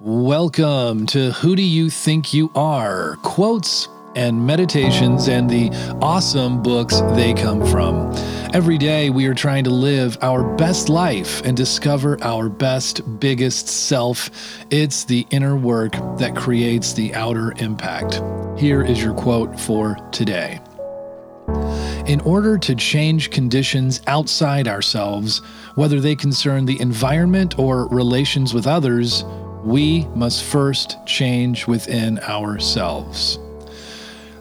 Welcome to Who Do You Think You Are? Quotes and meditations and the awesome books they come from. Every day, we are trying to live our best life and discover our best, biggest self. It's the inner work that creates the outer impact. Here is your quote for today. In order to change conditions outside ourselves, whether they concern the environment or relations with others, we must first change within ourselves.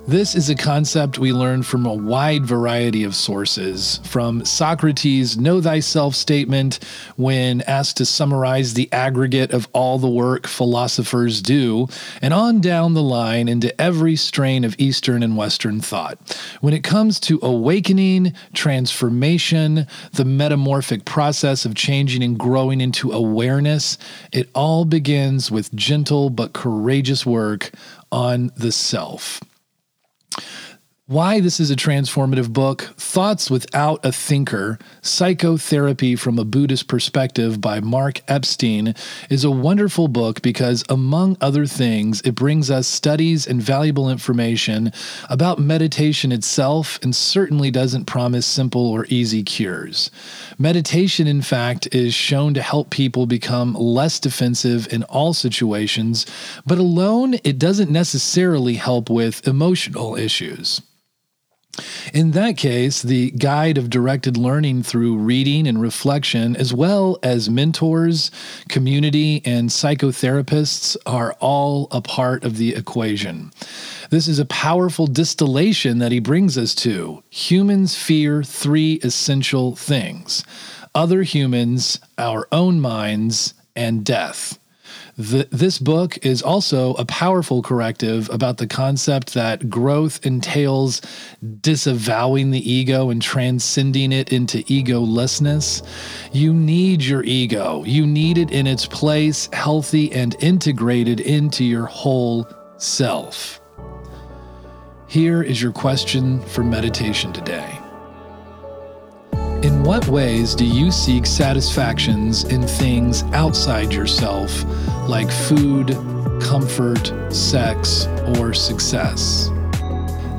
This is a concept we learn from a wide variety of sources, from Socrates' Know Thyself statement when asked to summarize the aggregate of all the work philosophers do, and on down the line into every strain of Eastern and Western thought. When it comes to awakening, transformation, the metamorphic process of changing and growing into awareness, it all begins with gentle but courageous work on the self. Why this is a transformative book Thoughts Without a Thinker Psychotherapy from a Buddhist Perspective by Mark Epstein is a wonderful book because, among other things, it brings us studies and valuable information about meditation itself and certainly doesn't promise simple or easy cures. Meditation, in fact, is shown to help people become less defensive in all situations, but alone, it doesn't necessarily help with emotional issues. In that case, the guide of directed learning through reading and reflection, as well as mentors, community, and psychotherapists, are all a part of the equation. This is a powerful distillation that he brings us to. Humans fear three essential things other humans, our own minds, and death. The, this book is also a powerful corrective about the concept that growth entails disavowing the ego and transcending it into egolessness. You need your ego, you need it in its place, healthy and integrated into your whole self. Here is your question for meditation today. In what ways do you seek satisfactions in things outside yourself, like food, comfort, sex, or success?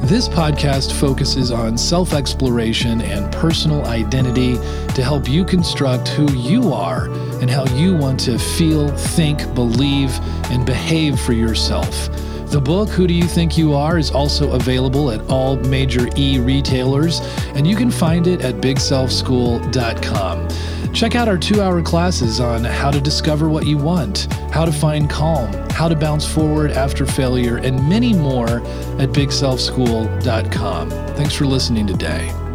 This podcast focuses on self exploration and personal identity to help you construct who you are and how you want to feel, think, believe, and behave for yourself the book, Who Do You Think You Are, is also available at all major e retailers, and you can find it at bigselfschool.com. Check out our two hour classes on how to discover what you want, how to find calm, how to bounce forward after failure, and many more at bigselfschool.com. Thanks for listening today.